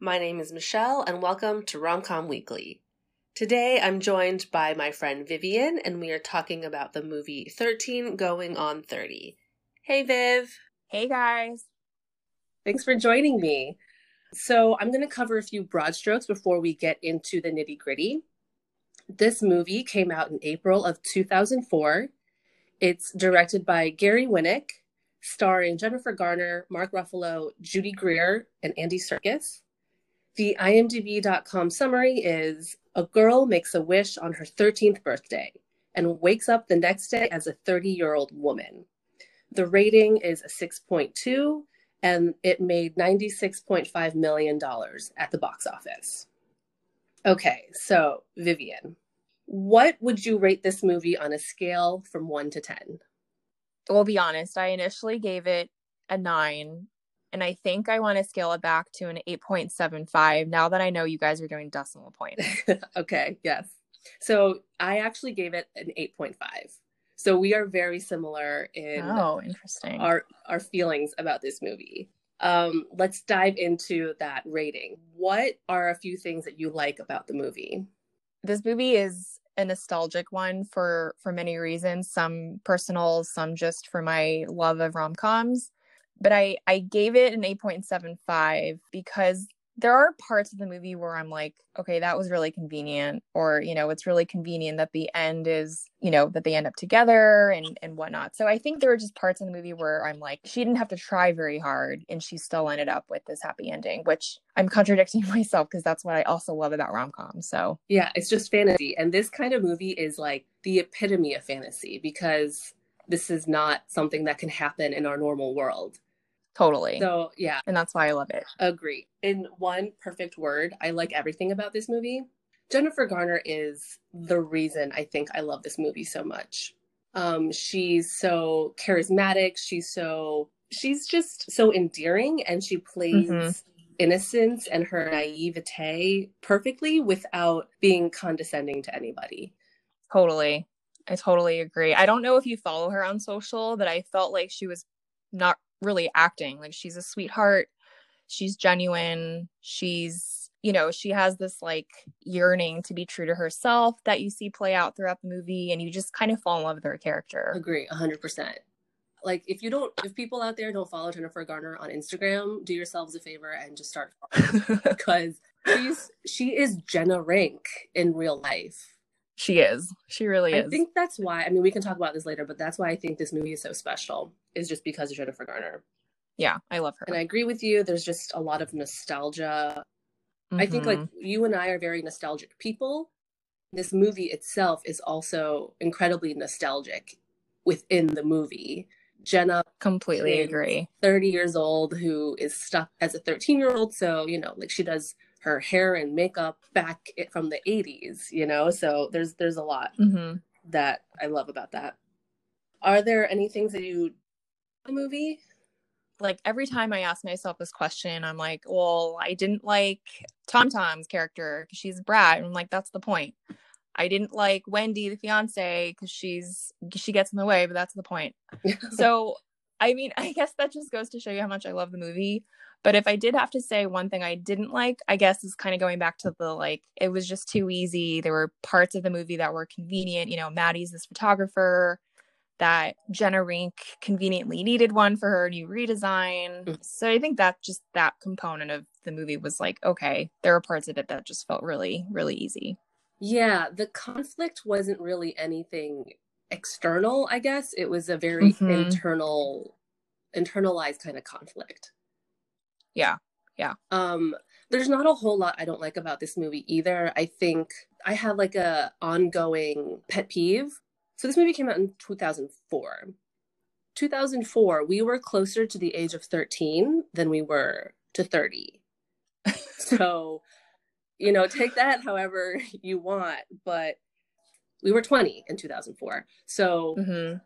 My name is Michelle, and welcome to Romcom Weekly. Today I'm joined by my friend Vivian, and we are talking about the movie 13 Going on 30. Hey, Viv. Hey, guys. Thanks for joining me. So, I'm going to cover a few broad strokes before we get into the nitty gritty. This movie came out in April of 2004. It's directed by Gary Winick, starring Jennifer Garner, Mark Ruffalo, Judy Greer, and Andy Serkis. The IMDb.com summary is A girl makes a wish on her 13th birthday and wakes up the next day as a 30 year old woman. The rating is a 6.2 and it made $96.5 million at the box office. Okay, so Vivian, what would you rate this movie on a scale from 1 to 10? We'll be honest, I initially gave it a 9 and I think I want to scale it back to an 8.75 now that I know you guys are doing decimal points. okay, yes. So I actually gave it an 8.5. So we are very similar in oh, interesting. our our feelings about this movie. Um, let's dive into that rating. What are a few things that you like about the movie? This movie is a nostalgic one for for many reasons, some personal, some just for my love of rom-coms. But I I gave it an 8.75 because there are parts of the movie where I'm like, okay, that was really convenient, or you know, it's really convenient that the end is, you know, that they end up together and and whatnot. So I think there were just parts in the movie where I'm like, she didn't have to try very hard, and she still ended up with this happy ending, which I'm contradicting myself because that's what I also love about rom com. So yeah, it's just fantasy, and this kind of movie is like the epitome of fantasy because this is not something that can happen in our normal world Totally. So, yeah. And that's why I love it. Agree. In one perfect word, I like everything about this movie. Jennifer Garner is the reason I think I love this movie so much. Um, she's so charismatic. She's so, she's just so endearing and she plays mm-hmm. innocence and her naivete perfectly without being condescending to anybody. Totally. I totally agree. I don't know if you follow her on social, but I felt like she was not really acting. Like she's a sweetheart. She's genuine. She's, you know, she has this like yearning to be true to herself that you see play out throughout the movie and you just kind of fall in love with her character. Agree, 100%. Like if you don't if people out there don't follow Jennifer Garner on Instagram, do yourselves a favor and just start because she's she is Jenna Rink in real life. She is. She really is. I think that's why. I mean, we can talk about this later, but that's why I think this movie is so special. Is just because of Jennifer Garner. Yeah, I love her. And I agree with you. There's just a lot of nostalgia. Mm-hmm. I think like mm-hmm. you and I are very nostalgic people. This movie itself is also incredibly nostalgic within the movie. Jenna completely agree. 30 years old who is stuck as a 13 year old. So, you know, like she does her hair and makeup back from the 80s you know? So there's there's a lot mm-hmm. that i love about that. Are there any things that you the movie? Like every time i ask myself this question i'm like well i didn't like tom tom's character because she's a brat. And i'm like that's the point. I didn't like wendy the fiance because she's she gets in the way but that's the point. So i mean i guess that just goes to show you how much i love the movie but if I did have to say one thing I didn't like, I guess is kind of going back to the like, it was just too easy. There were parts of the movie that were convenient. You know, Maddie's this photographer that Jenna Rink conveniently needed one for her new redesign. Mm. So I think that just that component of the movie was like, okay, there are parts of it that just felt really, really easy. Yeah, the conflict wasn't really anything external, I guess. It was a very mm-hmm. internal internalized kind of conflict. Yeah. Yeah. Um there's not a whole lot I don't like about this movie either. I think I have like a ongoing pet peeve. So this movie came out in 2004. 2004, we were closer to the age of 13 than we were to 30. so, you know, take that however you want, but we were 20 in 2004. So mm-hmm.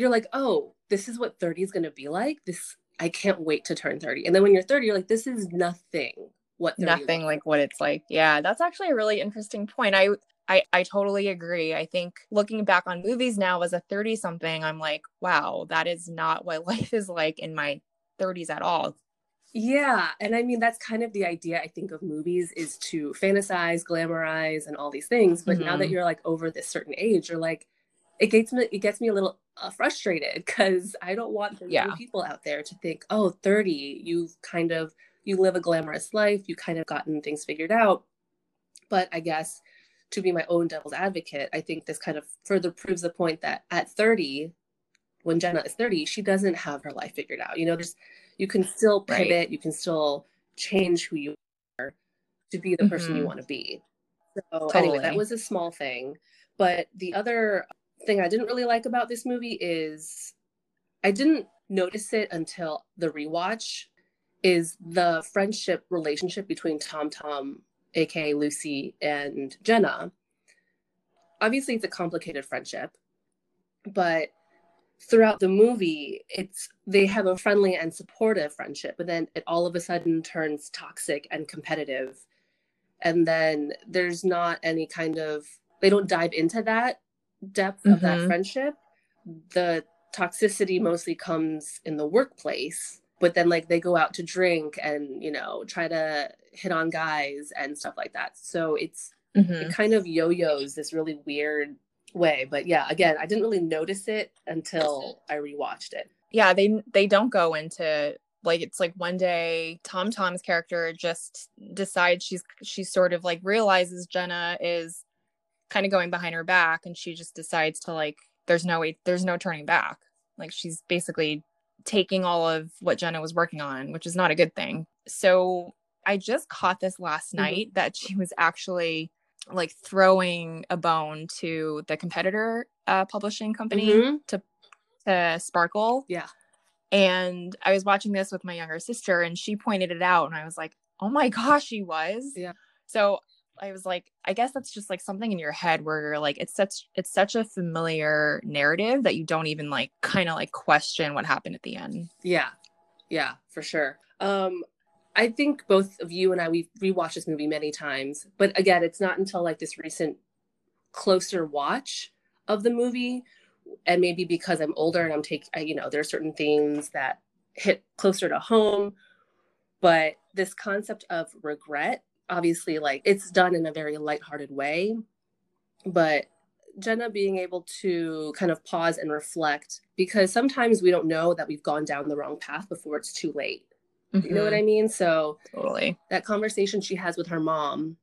You're like, oh, this is what 30 is going to be like. This I can't wait to turn 30. And then when you're 30, you're like, this is nothing. What nothing like what it's like. Yeah, that's actually a really interesting point. I I, I totally agree. I think looking back on movies now as a 30 something, I'm like, wow, that is not what life is like in my 30s at all. Yeah, and I mean that's kind of the idea I think of movies is to fantasize, glamorize, and all these things. But mm-hmm. now that mm-hmm. you're like over this certain age, you're like, it gets me, it gets me a little uh, frustrated because I don't want the yeah. people out there to think, oh, 30, you've kind of you live a glamorous life, you kind of gotten things figured out. But I guess to be my own devil's advocate, I think this kind of further proves the point that at 30, when Jenna is 30, she doesn't have her life figured out. You know, there's you can still pivot, right. you can still change who you are to be the person mm-hmm. you want to be. So totally. anyway, that was a small thing. But the other thing I didn't really like about this movie is I didn't notice it until the rewatch is the friendship relationship between Tom Tom, aka Lucy, and Jenna. Obviously, it's a complicated friendship, but throughout the movie, it's they have a friendly and supportive friendship, but then it all of a sudden turns toxic and competitive. And then there's not any kind of they don't dive into that depth mm-hmm. of that mm-hmm. friendship. The toxicity mostly comes in the workplace but then like they go out to drink and you know try to hit on guys and stuff like that so it's mm-hmm. it kind of yo-yos this really weird way but yeah again i didn't really notice it until i rewatched it yeah they they don't go into like it's like one day tom tom's character just decides she's she sort of like realizes jenna is kind of going behind her back and she just decides to like there's no way there's no turning back like she's basically taking all of what Jenna was working on, which is not a good thing. So I just caught this last mm-hmm. night that she was actually like throwing a bone to the competitor uh, publishing company mm-hmm. to to Sparkle. Yeah. And I was watching this with my younger sister and she pointed it out and I was like, "Oh my gosh, she was." Yeah. So I was like, I guess that's just like something in your head where you're like, it's such it's such a familiar narrative that you don't even like kind of like question what happened at the end. Yeah. Yeah, for sure. Um I think both of you and I we've rewatched this movie many times, but again, it's not until like this recent closer watch of the movie and maybe because I'm older and I'm taking you know, there are certain things that hit closer to home, but this concept of regret obviously like it's done in a very lighthearted way but jenna being able to kind of pause and reflect because sometimes we don't know that we've gone down the wrong path before it's too late mm-hmm. you know what mm-hmm. i mean so totally that conversation she has with her mom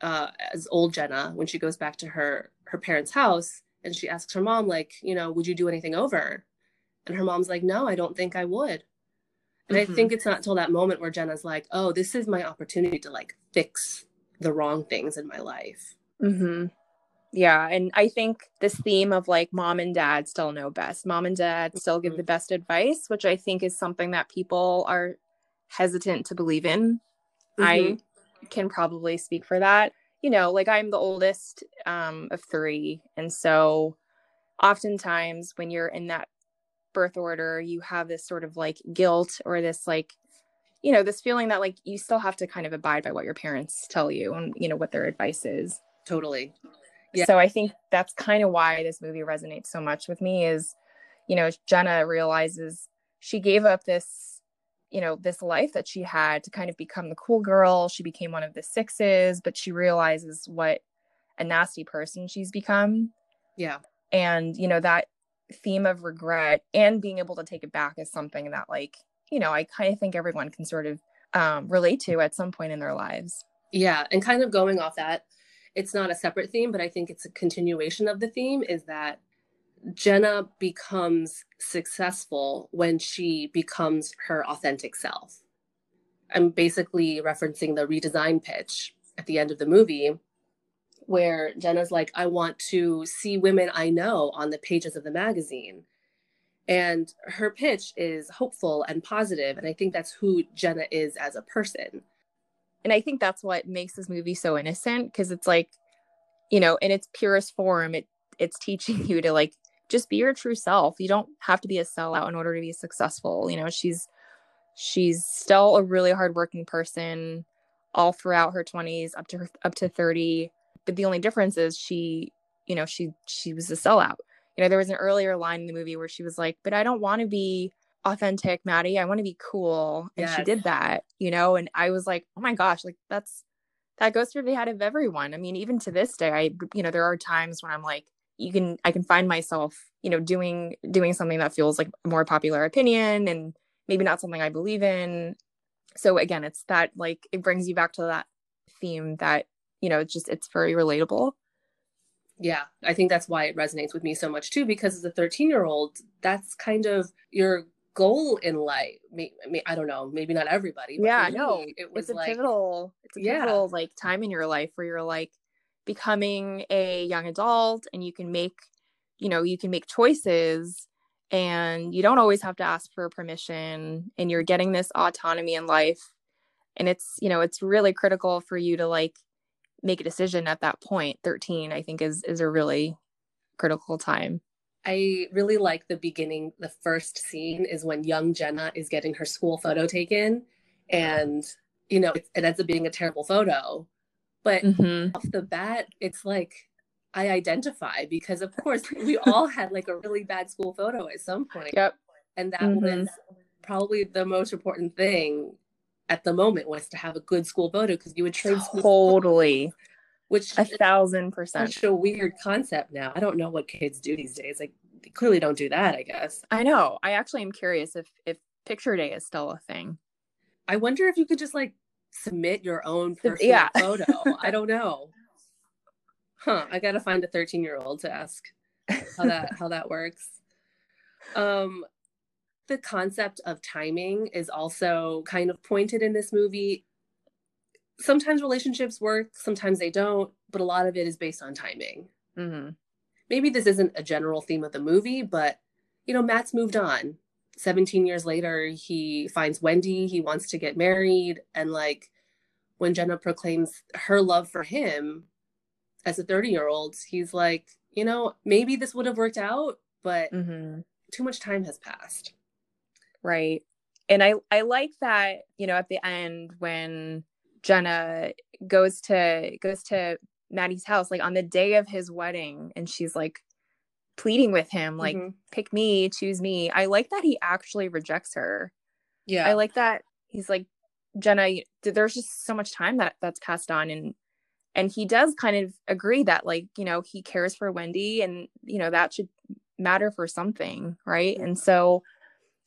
uh, as old jenna when she goes back to her her parents house and she asks her mom like you know would you do anything over and her mom's like no i don't think i would and mm-hmm. I think it's not until that moment where Jenna's like, oh, this is my opportunity to like fix the wrong things in my life. Mm-hmm. Yeah. And I think this theme of like mom and dad still know best, mom and dad still give mm-hmm. the best advice, which I think is something that people are hesitant to believe in. Mm-hmm. I can probably speak for that. You know, like I'm the oldest um, of three. And so oftentimes when you're in that birth order, you have this sort of like guilt or this like, you know, this feeling that like you still have to kind of abide by what your parents tell you and, you know, what their advice is. Totally. Yeah. So I think that's kind of why this movie resonates so much with me is, you know, Jenna realizes she gave up this, you know, this life that she had to kind of become the cool girl. She became one of the sixes, but she realizes what a nasty person she's become. Yeah. And, you know, that theme of regret and being able to take it back is something that like you know i kind of think everyone can sort of um, relate to at some point in their lives yeah and kind of going off that it's not a separate theme but i think it's a continuation of the theme is that jenna becomes successful when she becomes her authentic self i'm basically referencing the redesign pitch at the end of the movie where Jenna's like, I want to see women I know on the pages of the magazine. And her pitch is hopeful and positive, And I think that's who Jenna is as a person. And I think that's what makes this movie so innocent because it's like, you know, in its purest form, it it's teaching you to like just be your true self. You don't have to be a sellout in order to be successful. You know, she's she's still a really hardworking person all throughout her 20s up to her, up to 30 but the only difference is she you know she she was a sellout you know there was an earlier line in the movie where she was like but i don't want to be authentic Maddie. I want to be cool. And Yes. she did that, you know, and I was like, oh my gosh, like that's that goes through the head of everyone. I mean, even to this day, I you know, there are times when I'm like, you can I can find myself, you know, doing doing something that feels like a more popular opinion and maybe not something I believe in. So again, it's that like it brings you back to that theme that, you know, it's just it's very relatable. Yeah, I think that's why it resonates with me so much too, because as a 13 year old, that's kind of your goal in life. I mean, I don't know, maybe not everybody. But yeah no it was it's a like, pivotal it's a Yeah. pivotal like time in your life where you're like becoming a young adult and you can make you know you can make choices and you don't always have to ask for permission and you're getting this autonomy in life and it's you know it's really critical for you to like make a decision at that point 13 i think is is a really critical time I really like the beginning. The first scene is when young Jenna is getting her school photo taken, and you know it, it ends up being a terrible photo. But Mhm. off the bat, it's like I identify because, of course, we all had like a really bad school photo at some point, yep and that Mhm. was probably the most important thing at the moment was to have a good school photo because you would trade totally which a thousand percent such a weird concept now. I don't know what kids do these days. Like, they clearly don't do that. I guess. I know. I actually am curious if if picture day is still a thing. I wonder if you could just like submit your own personal yeah. photo. I don't know. Huh. I gotta find a 13 year old to ask how that how that works. Um the concept of timing is also kind of pointed in this movie. Sometimes relationships work, sometimes they don't, but a lot of it is based on timing. hmm Maybe this isn't a general theme of the movie, but you know, Matt's moved on. 17 years later, he finds Wendy, he wants to get married, and like when Jenna proclaims her love for him as a 30 year old, he's like, you know, maybe this would have worked out, but hmm too much time has passed. Right. And I I like that, you know, at the end when Jenna goes to goes to Maddie's house, like on the day of his wedding, and she's like pleading with him, like, Mhm. pick me, choose me. I like that he actually rejects her. yeah, I like that he's like Jenna. There's just so much time that that's passed on, and and he does kind of agree that like you know he cares for Wendy, and you know that should matter for something, right? And so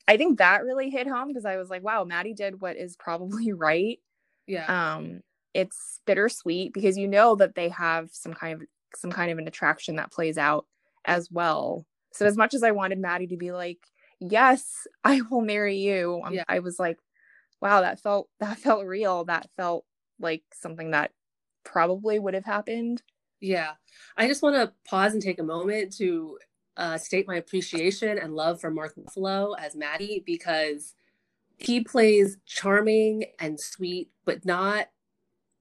I think that really hit home because I was like, wow, Maddie did what is probably right. yeah, Um, it's bittersweet because you know that they have some kind of some kind of an attraction that plays out as well. So as much as I wanted Maddie to be like, yes, I will marry you, Yeah. I was like, wow, that felt that felt real. That felt like something that probably would have happened. yeah. I just want to pause and take a moment to uh, state my appreciation and love for Mark Ruffalo as Maddie because he plays charming and sweet, but not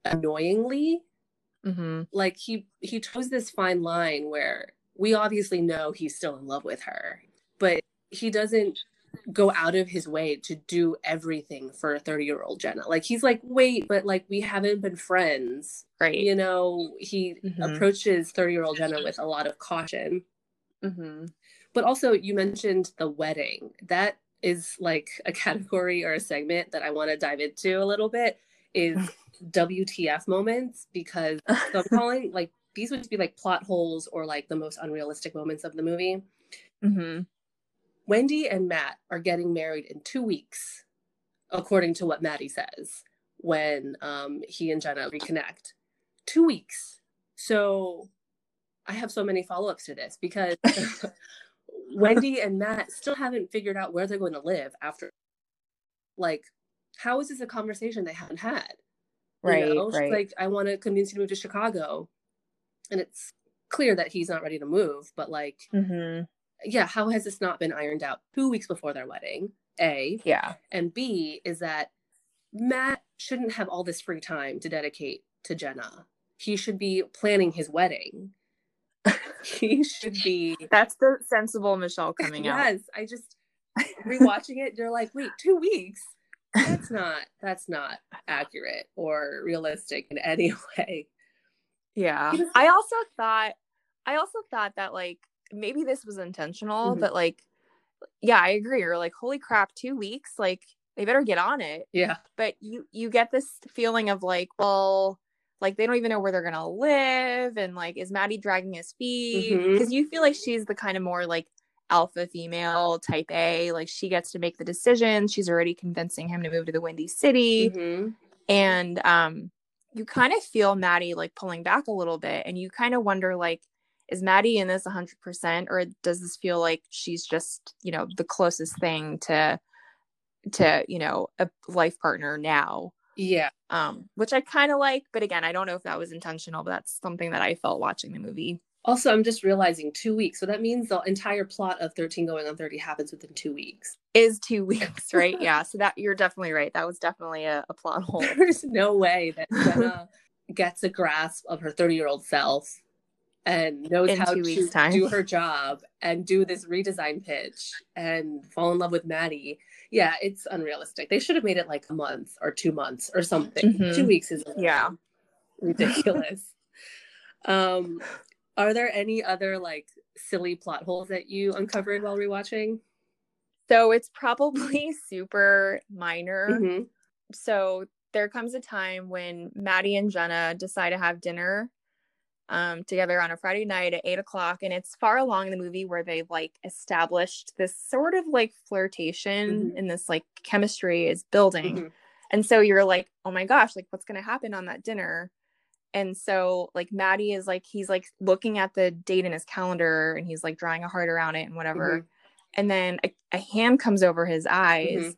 annoyingly. hmm like he he chose this fine line where we obviously know he's still in love with her but he doesn't go out of his way to do everything for a 30 year old jenna like he's like wait but like we haven't been friends Right. you know he Mhm. approaches 30 year old jenna with a lot of caution hmm but also you mentioned the wedding. That is like a category or a segment that i want to dive into a little bit is wtf moments because so i'm calling like these would be like plot holes or like the most unrealistic moments of the movie. Hmm wendy and matt are getting married in two weeks according to what maddie says when um, he and jenna reconnect. Two weeks. So i have so many follow-ups to this because wendy and matt still haven't figured out where they're going to live after like how is this a conversation they haven't had you Right. know? Right. like, I want to convince you to move to Chicago. And it's clear that he's not ready to move, but like, hmm yeah, how has this not been ironed out two weeks before their wedding? A. Yeah. And B is that Matt shouldn't have all this free time to dedicate to Jenna. He should be planning his wedding. He should be. That's the sensible Michelle coming out. yes, I just rewatching it, you're like, wait, two weeks? That's not that's not accurate or realistic in any way. Yeah. I also thought I also thought that like maybe this was intentional, Mhm. but like yeah, I agree. Or like, holy crap, two weeks, like they better get on it. Yeah. But you you get this feeling of like, well, like they don't even know where they're gonna live, and like, is Maddie dragging his feet? Because Mhm. you feel like she's the kind of more like alpha female type A. Like she gets to make the decisions. She's already convincing him to move to the Windy City Mhm. and um you kind of feel maddie like pulling back a little bit and you kind of wonder like is maddie in this 100% or does this feel like she's just you know the closest thing to to you know a life partner now Yeah. um which i kind of like but again i don't know if that was intentional but that's something that i felt watching the movie Also, I'm just realizing two weeks. So that means the entire plot of 13 going on 30 happens within two weeks. is two weeks right yeah so that you're definitely right that was definitely a, a plot hole There's no way that Jenna gets a grasp of her 30 year old self and knows In how to time. do her job and do this redesign pitch and fall in love with Maddie. Yeah, it's unrealistic. They should have made it like a month or two months or something. Mhm. Two weeks is Yeah. ridiculous. um, are there any other like silly plot holes that you uncovered while rewatching? so it's probably super minor Mhm. so there comes a time when Maddie and Jenna decide to have dinner um, together on a Friday night at eight o'clock, and it's far along in the movie where they've like established this sort of like flirtation Mhm. and this like chemistry is building, Mhm. and so you're like, oh my gosh, like what's gonna happen on that dinner? And so like Maddie is like he's like looking at the date in his calendar and he's like drawing a heart around it and whatever. Mhm. And then a, a hand comes over his eyes Mhm.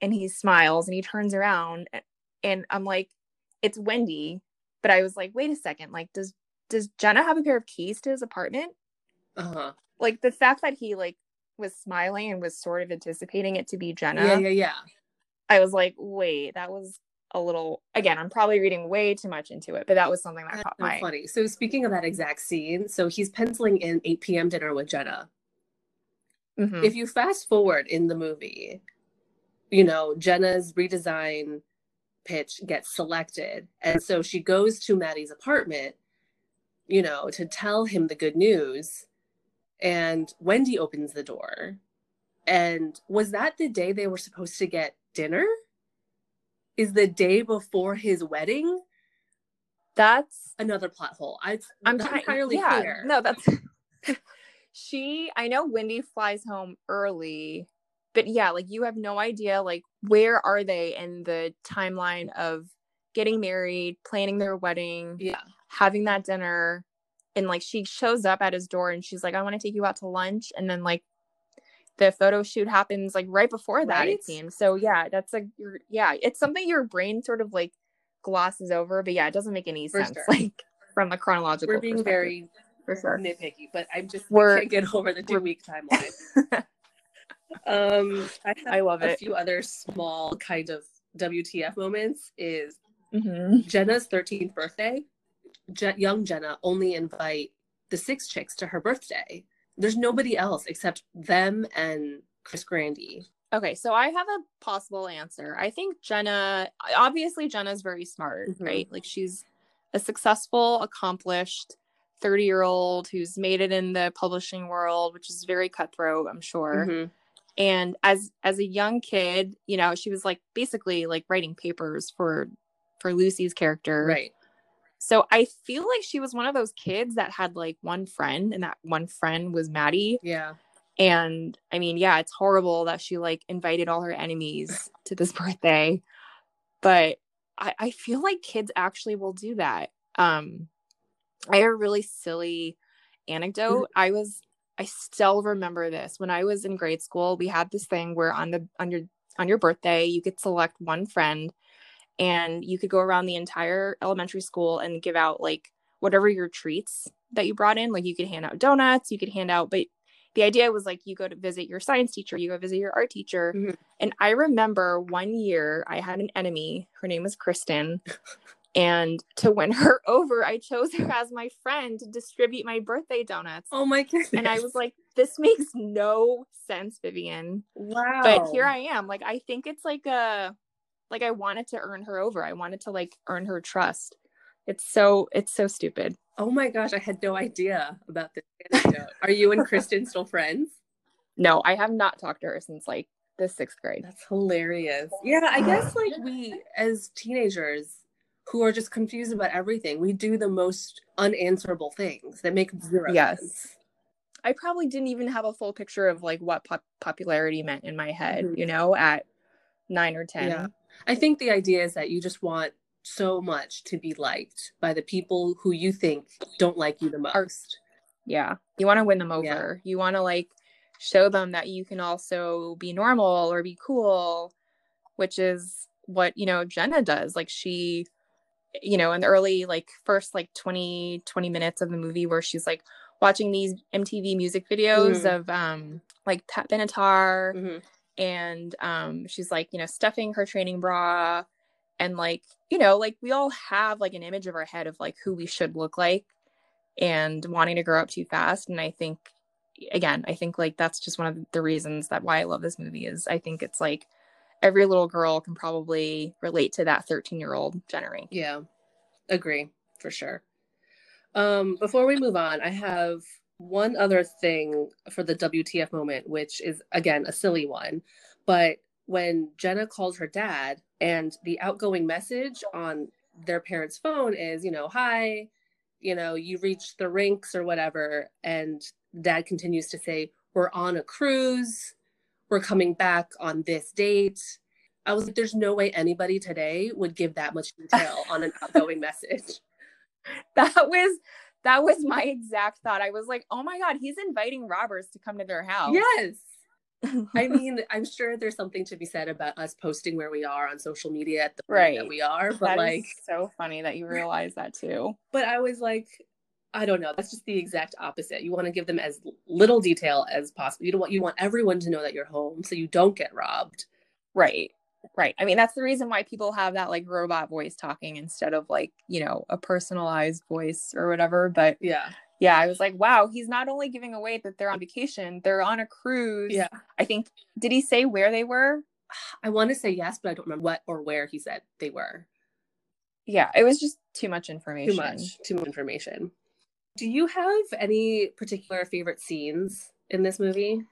and he smiles and he turns around and I'm like, it's Wendy. But I was like, wait a second, like, does does Jenna have a pair of keys to his apartment? Uh-huh. Like the fact that he like was smiling and was sort of anticipating it to be Jenna. Yeah, yeah, yeah. I was like, wait, that was a little again, I'm probably reading way too much into it, but that was something that That's caught so my funny. So speaking of that exact scene, so he's penciling in 8 p.m. dinner with Jenna. Mhm. If you fast forward in the movie, you know, Jenna's redesign pitch gets selected. And so she goes to Maddie's apartment, you know, to tell him the good news. And Wendy opens the door. And was that the day they were supposed to get dinner? Is the day before his wedding? that's Another plot hole. I, I'm not trying entirely yeah, clear. No, that's she I know Wendy flies home early, but yeah, like you have no idea like where are they in the timeline of getting married, planning their wedding, Yeah. Having that dinner, and like she shows up at his door and she's like, I want to take you out to lunch, and then like the photo shoot happens like right before that Right? it seems. So yeah, that's like your yeah, it's something your brain sort of like glosses over, but yeah, it doesn't make any For sense sure. like from the chronological We're being very for sure. nitpicky, but I'm just We're- I can't get over the two week timeline. um, I, have I love a it. few other small kind of WTF moments. Is Mhm. Jenna's 13th birthday? Je- young Jenna only invite the six chicks to her birthday. There's nobody else except them and Chris Grandy. Okay, so I have a possible answer. I think Jenna, obviously, Jenna's very smart, Mhm. right? Like she's a successful, accomplished 30 year old who's made it in the publishing world, which is very cutthroat, I'm sure. Mhm. And as as a young kid, you know, she was like basically like writing papers for for Lucy's character. Right. So I feel like she was one of those kids that had like one friend, and that one friend was Maddie. Yeah. And I mean, yeah, it's horrible that she like invited all her enemies to this birthday. But I, I feel like kids actually will do that. Um I have a really silly anecdote. I was I still remember this. When I was in grade school, we had this thing where on the on your on your birthday, you could select one friend and you could go around the entire elementary school and give out like whatever your treats that you brought in. Like you could hand out donuts, you could hand out, but the idea was like you go to visit your science teacher, you go visit your art teacher. Mhm. And I remember one year I had an enemy. Her name was Kristen. And to win her over, I chose her as my friend to distribute my birthday donuts. Oh my goodness. And I was like, this makes no sense, Vivian. wow. But here I am. Like, I think it's like a, like I wanted to earn her over. I wanted to like earn her trust. It's so, it's so stupid. Oh my gosh, I had no idea about this anecdote. Are you and Kristen still friends? No, I have not talked to her since like the sixth grade. That's hilarious. Yeah, I guess like we as teenagers who are just confused about everything, we do the most unanswerable things that make zero Yes. sense. I probably didn't even have a full picture of like what pop- popularity meant in my head, Mhm. you know, at nine or 10. Yeah. I think the idea is that you just want so much to be liked by the people who you think don't like you the most. Yeah. You want to win them over. Yeah. You want to like show them that you can also be normal or be cool, which is what, you know, Jenna does. Like she, you know, in the early, like first like 20, 20 minutes of the movie where she's like watching these MTV music videos Mhm. of um like Pat Benatar Mhm. And um she's like, you know, stuffing her training bra and like, you know, like we all have like an image of our head of like who we should look like and wanting to grow up too fast and i think again i think like that's just one of the reasons that why i love this movie is i think it's like every little girl can probably relate to that 13 year old Jennery. Yeah, agree for sure. Um, before we move on, I have one other thing for the WTF moment, which is again a silly one. But when Jenna calls her dad, and the outgoing message on their parents' phone is, you know, hi, you know, you reached the rinks or whatever, and dad continues to say, we're on a cruise, we're coming back on this date. I was like, there's no way anybody today would give that much detail on an outgoing message. that was that was my exact thought i was like oh my god he's inviting robbers to come to their house Yes. I mean, I'm sure there's something to be said about us posting where we are on social media at the point Right. that we are, but That like, so funny that you realize that too but I was like, I don't know. That's just the exact opposite. You want to give them as little detail as possible. You don't want you want everyone to know that you're home so you don't get robbed. right right i mean that's the reason why people have that like robot voice talking instead of like you know a personalized voice or whatever but Yeah. yeah i was like wow he's not only giving away that they're on vacation they're on a cruise Yeah. i think did he say where they were I want to say yes, but I don't remember what or where he said they were. yeah it was just too much information Too much. Too much information. Do you have any particular favorite scenes in this movie?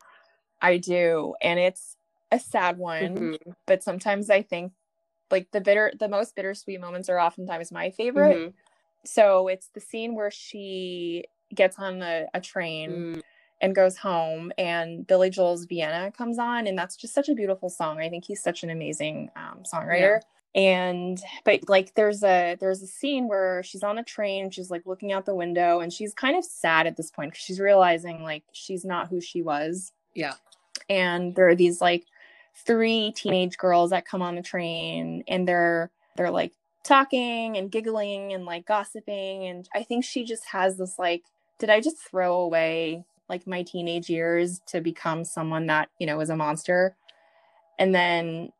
i do and it's a sad one Mhm. but sometimes i think like the bitter the most bittersweet moments are oftentimes my favorite Mhm. so it's the scene where she gets on a, a train Mm. and goes home and billy joel's vienna comes on and that's just such a beautiful song i think he's such an amazing um, songwriter and but like there's a there's a scene where she's on a train she's like looking out the window and she's kind of sad at this point because she's realizing like she's not who she was Yeah. and there are these like three teenage girls that come on the train and they're they're like talking and giggling and like gossiping. And i think she just has this like did i just throw away like my teenage years to become someone that you know is a monster? And then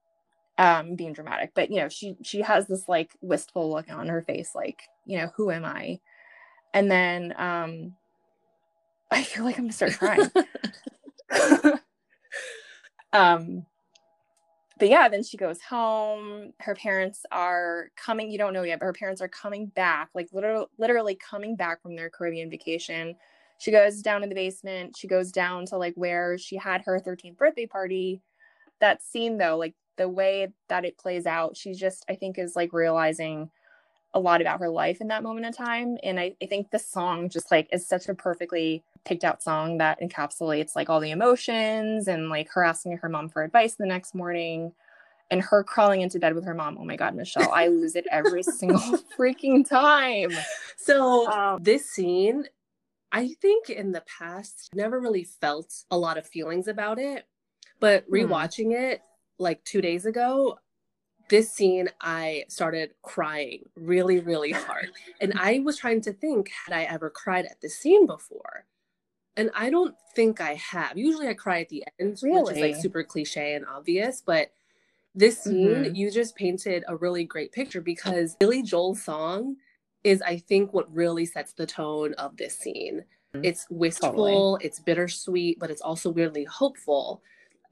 um being dramatic. But you know she she has this like wistful look on her face like you know who am i? And then um i feel like i'm gonna start crying. Um but yeah then she goes home. Her parents are coming you don't know yet but her parents are coming back like literally literally coming back from their caribbean vacation. She goes down in the basement. She goes down to like where she had her 13th birthday party. That scene though like the way that it plays out she just i think is like realizing a lot about her life in that moment in time. And I, I think the song just like is such a perfectly picked out song that encapsulates like all the emotions and like her asking her mom for advice the next morning and her crawling into bed with her mom oh my god michelle i lose it every single freaking time So Um, this scene, I think in the past never really felt a lot of feelings about it, but Hmm. rewatching it like 2 days ago, this scene I started crying really really hard. and I was trying to think had I ever cried at this scene before. And I don't think I have. Usually I cry at the end, which is like super cliche and obvious, but this scene Mhm. you just painted a really great picture because Billy Joel's song is I think what really sets the tone of this scene. Mhm. It's wistful, it's bittersweet, but it's also weirdly hopeful.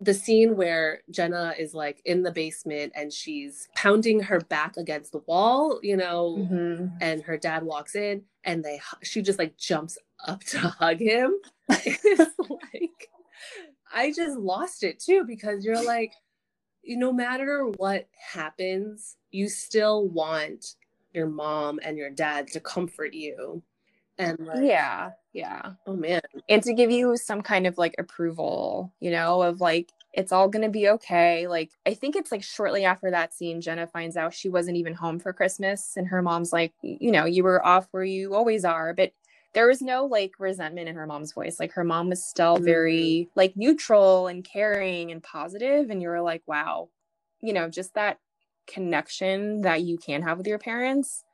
The scene where Jenna is like in the basement and she's pounding her back against the wall, you know, Mhm. and her dad walks in and they she just like jumps up to hug him. it's like I just lost it too because you're like, no matter what happens, you still want your mom and your dad to comfort you. And like, yeah, yeah. Oh man. And to give you some kind of like approval, you know, of like it's all going to be okay. Like I think it's like shortly after that scene Jenna finds out she wasn't even home for Christmas and her mom's like, you know, you were off where you always are, but there was no like resentment in her mom's voice. Like her mom was still very mm-hmm. like neutral and caring and positive and you were like, wow. You know, just that connection that you can have with your parents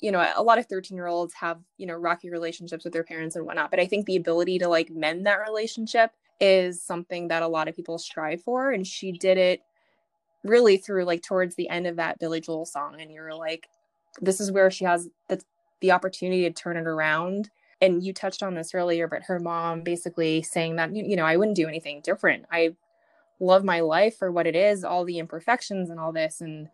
you know a lot of 13 year olds have you know rocky relationships with their parents and whatnot but i think the ability to like mend that relationship is something that a lot of people strive for and she did it really through like towards the end of that billy joel song and you're like this is where she has the, the opportunity to turn it around and you touched on this earlier but her mom basically saying that you know i wouldn't do anything different i love my life for what it is all the imperfections and all this and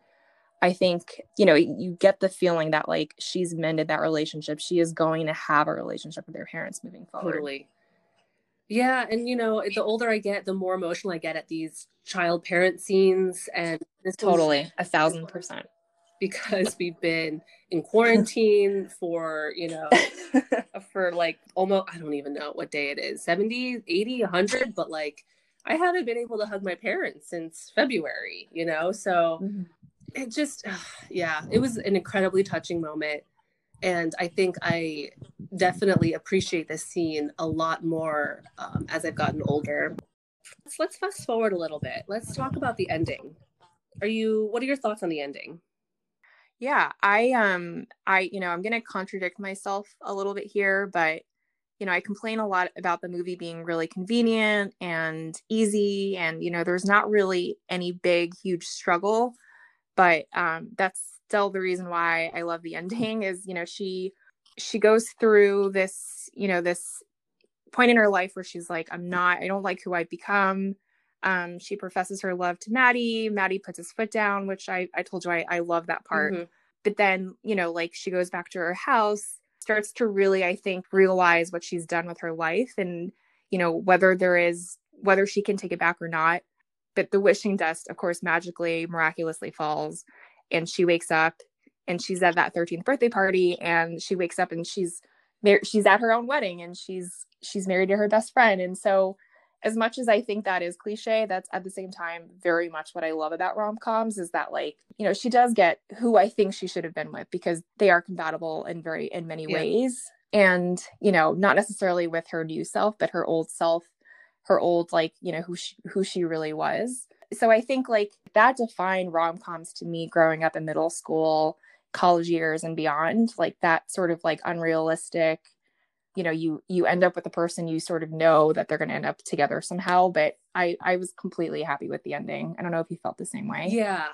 I think, you know, you get the feeling that like she's mended that relationship. She is going to have a relationship with her parents moving forward. Totally. Yeah. And, you know, the older I get, the more emotional I get at these child parent scenes. And this totally a thousand percent. Because we've been in quarantine for, you know, for like almost, I don't even know what day it is 70, 80, 100, but like I haven't been able to hug my parents since February, you know? So, mm-hmm. it just yeah it was an incredibly touching moment. And i think i definitely appreciate this scene a lot more um, as i've gotten older. Let's, let's fast forward a little bit. Let's talk about the ending. Are you what are your thoughts on the ending yeah i um i you know i'm gonna contradict myself a little bit here but you know i complain a lot about the movie being really convenient and easy and you know there's not really any big huge struggle but um, that's still the reason why I love the ending is you know she she goes through this you know this point in her life where she's like I'm not I don't like who I've become um, she professes her love to Maddie. Maddie puts his foot down which I I told you I, I love that part mm-hmm. but then you know like she goes back to her house starts to really I think realize what she's done with her life and you know whether there is whether she can take it back or not but the wishing dust, of course, magically, miraculously falls, and she wakes up and she's at that 13th birthday party and she wakes up and she's mar- she's at her own wedding and she's she's married to her best friend and so as much as i think that is cliche that's at the same time very much what i love about rom-coms is that like you know she does get who i think she should have been with because they are compatible in very in many yeah. ways and you know not necessarily with her new self but her old self her old like you know who she, who she really was so i think like that defined rom-coms to me growing up in middle school college years and beyond like that sort of like unrealistic you know you you end up with a person you sort of know that they're going to end up together somehow but i i was completely happy with the ending i don't know if you felt the same way yeah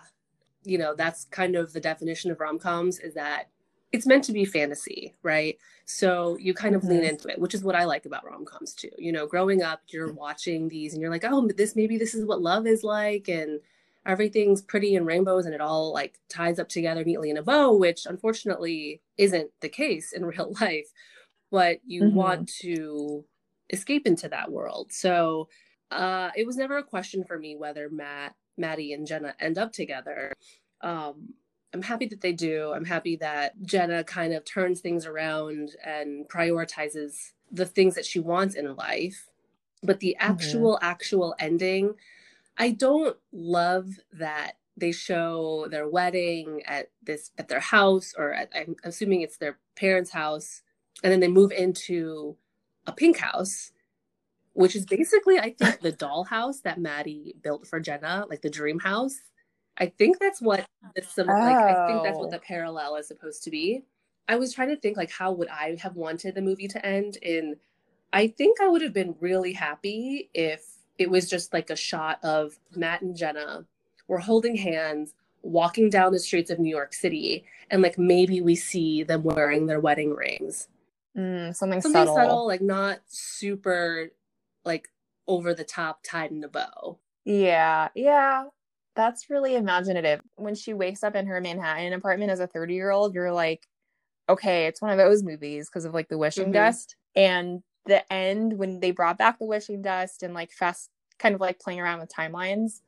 you know that's kind of the definition of rom-coms is that it's meant to be fantasy, right? So you kind of mm-hmm. lean into it, which is what I like about rom coms too. You know, growing up, you're watching these and you're like, oh, this maybe this is what love is like, and everything's pretty and rainbows, and it all like ties up together neatly in a bow, which unfortunately isn't the case in real life. But you mm-hmm. want to escape into that world. So uh, it was never a question for me whether Matt, Maddie, and Jenna end up together. Um, I'm happy that they do. I'm happy that Jenna kind of turns things around and prioritizes the things that she wants in life. But the mm-hmm. actual, mm-hmm. actual ending, I don't love that they show their wedding at this at their house or at, I'm assuming it's their parents' house, and then they move into a pink house, which is basically I think the dollhouse that maddie built for Jenna, like the dream house. I think that's what the oh. like. I think that's what the oh. parallel is supposed to be. I was trying to think like how would I have wanted the movie to end? In I think I would have been really happy if it was just like a shot of Matt and Jenna were holding hands, walking down the streets of New York City, and like maybe we see them wearing their wedding rings. Mm, something, something subtle. subtle, like not super like over the top, tied in a bow. Yeah, yeah. That's really imaginative. When she wakes up in her Manhattan apartment as a 30 year old, you're like, okay, it's one of those movies because of like the wishing mm-hmm. dust. And the end, when they brought back the wishing dust and like fast kind of like playing around with timelines,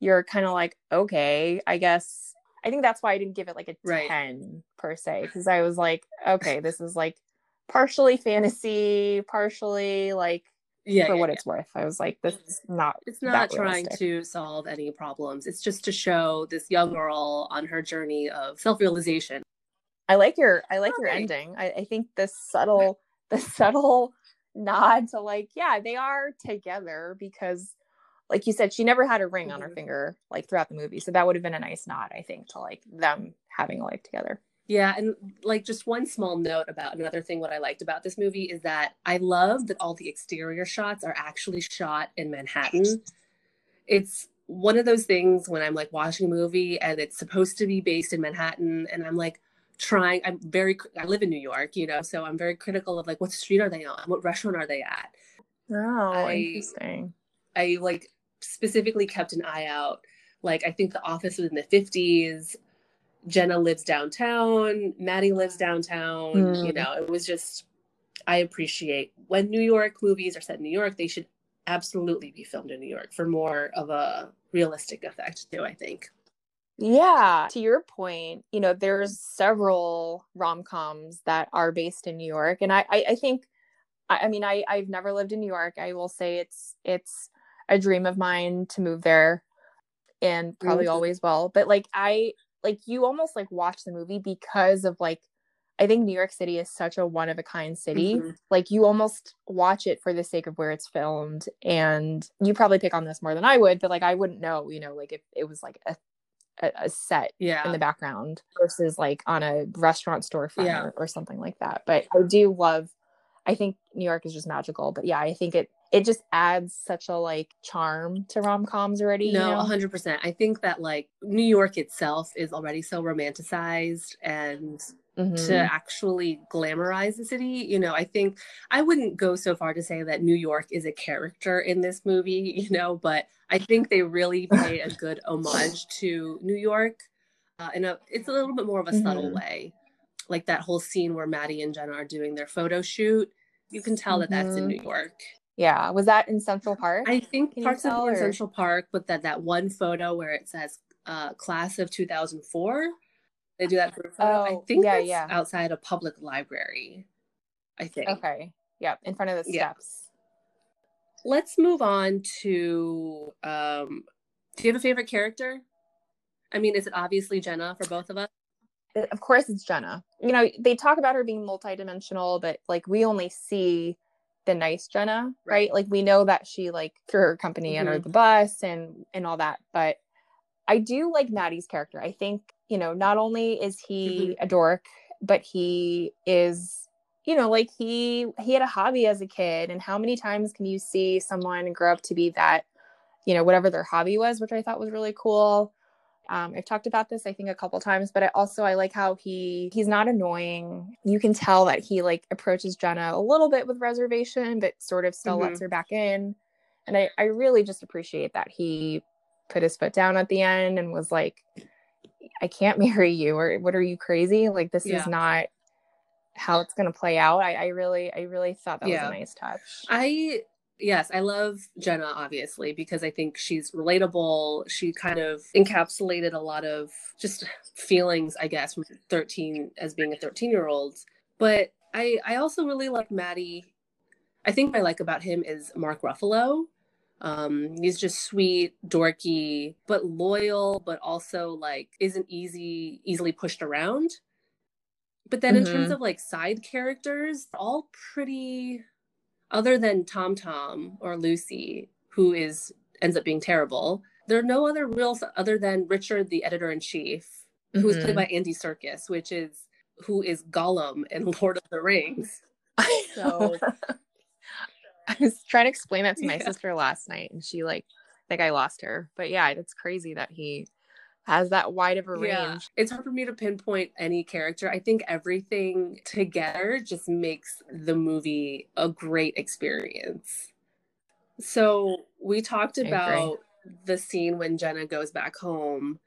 you're kind of like, okay, I guess. I think that's why I didn't give it like a Right. 10 per se, because I was like, okay, this is like partially fantasy, partially like Yeah, for yeah, what yeah. it's worth. I was like, this is not. It's not trying realistic. to solve any problems. It's just to show this young girl on her journey of self-realization. I like your I like your ending. I, I think the subtle the subtle nod to like, yeah, they are together because like you said, she never had a ring on her Mhm. finger like throughout the movie. So that would have been a nice nod, I think, to like them having a life together. Yeah, and like just one small note about another thing what I liked about this movie is that I love that all the exterior shots are actually shot in Manhattan. It's one of those things when I'm like watching a movie and it's supposed to be based in Manhattan and I'm like trying I'm very I live in New York, you know, so I'm very critical of like what street are they on? What restaurant are they at? Oh, I- interesting. I like specifically kept an eye out. Like I think The Office was in the 50s. Jenna lives downtown. Matty lives downtown. Mm. You know, it was just I appreciate when New York movies are set in New York, they should absolutely be filmed in New York for more of a realistic effect too, I think. Yeah. To your point, you know, there's several rom coms that are based in New York. And I, I, I think I, I mean I, I've never lived in New York. I will say it's it's a dream of mine to move there and probably Mhm. always will. But like I like you almost like watch the movie because of like I think New York City is such a one of a kind city. Mhm. Like you almost watch it for the sake of where it's filmed. And you probably pick on this more than I would, but like I wouldn't know, you know, like if it was like a a, a set Yeah. in the background versus like on a restaurant storefront Yeah. or, or something like that. But I do love I think New York is just magical. But yeah, I think it it just adds such a like charm to rom coms already. No, you know? 100%. I think that like New York itself is already so romanticized and Mhm. to actually glamorize the city. You know, I think I wouldn't go so far to say that New York is a character in this movie, you know, but I think they really pay a good homage to New York. Uh, in a, it's a little bit more of a subtle Mhm. way. Like that whole scene where Matty and Jenna are doing their photo shoot. You can tell that that's in Mhm. New York. Yeah. Was that in Central Park? I think Can parts of in Central Park, but that that one photo where it says uh, class of 2004, they do that for a photo. I Oh, think yeah, that's yeah. outside a public library. I think. okay. Yeah. In front of the Yeah. steps. Let's move on to. Um, do you have a favorite character? I mean, is it obviously Jenna for both of us? Uh, Of course it's Jenna. You know, they talk about her being multidimensional, but like we only see the nice Jenna, right? Right. Like we know that she like threw her company under Mhm. the bus and and all that, but I do like Matty's character. I think, you know, not only is he a dork, but he is, you know, like he he had a hobby as a kid and how many times can you see someone grow up to be that, you know, whatever their hobby was, which I thought was really cool. Um, I've talked about this, I think, a couple times, but I also I like how he he's not annoying. You can tell that he like approaches Jenna a little bit with reservation, but sort of still lets her back in. And I, I really just appreciate that he put his foot down at the end and was like, I can't marry you, or what are you crazy? Like this Yeah. is not how it's gonna play out. I, I really, I really thought that Yeah. was a nice touch. I yes, I love Jenna obviously because I think she's relatable. She kind of encapsulated a lot of just feelings, I guess, from 13 as being a 13 year old. But I I also really like Matty. I think what I like about him is Mark Ruffalo. Um, he's just sweet, dorky, but loyal, but also like isn't easy easily pushed around. But then in terms Mhm. of like side characters, all pretty other than Tom Tom or Lucy, who is ends up being terrible, there are no other real other than Richard, the editor in chief, who is played mm-hmm. by Andy Serkis, which is who is Gollum in Lord of the Rings. So I was trying to explain that to my Yeah. sister last night, and she like, I think I lost her. But yeah, it's crazy that he has that wide of a yeah, range. it's hard for me to pinpoint any character. I think everything together just makes the movie a great experience. So we talked about the scene when Jenna goes back home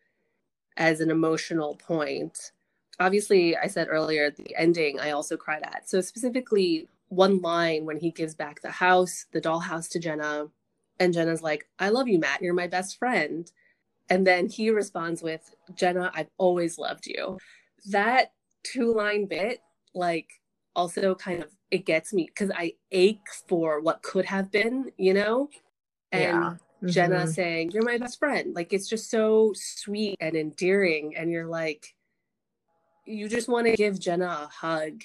as an emotional point. Obviously, I said earlier the ending I also cried at. So specifically one line when he gives back the house, the dollhouse to Jenna, And Jenna's like, I love you, Matt. You're my best friend. And then he responds with, Jenna, I've always loved you. That two line bit, like, also kind of it gets me because I ache for what could have been, you know? And yeah. mm-hmm. Jenna saying, You're my best friend. Like it's just so sweet and endearing. And you're like, you just want to give Jenna a hug.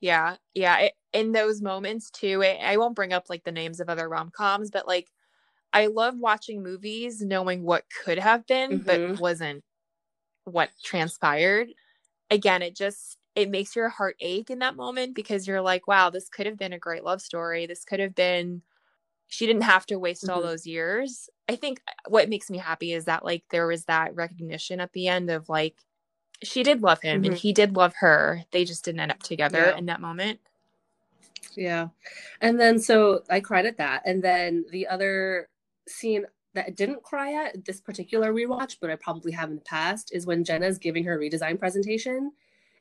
Yeah. Yeah. It, in those moments too, it, I won't bring up like the names of other rom coms, but like I love watching movies knowing what could have been, mm-hmm. but wasn't what transpired. Again, it just it makes your heart ache in that moment because you're like, wow, this could have been a great love story. This could have been she didn't have to waste mm-hmm. all those years. I think what makes me happy is that like there was that recognition at the end of like she did love him mm-hmm. and he did love her. They just didn't end up together yeah. in that moment. Yeah. And then so I cried at that. And then the other scene that I didn't cry at this particular rewatch, but I probably have in the past, is when Jenna's giving her redesign presentation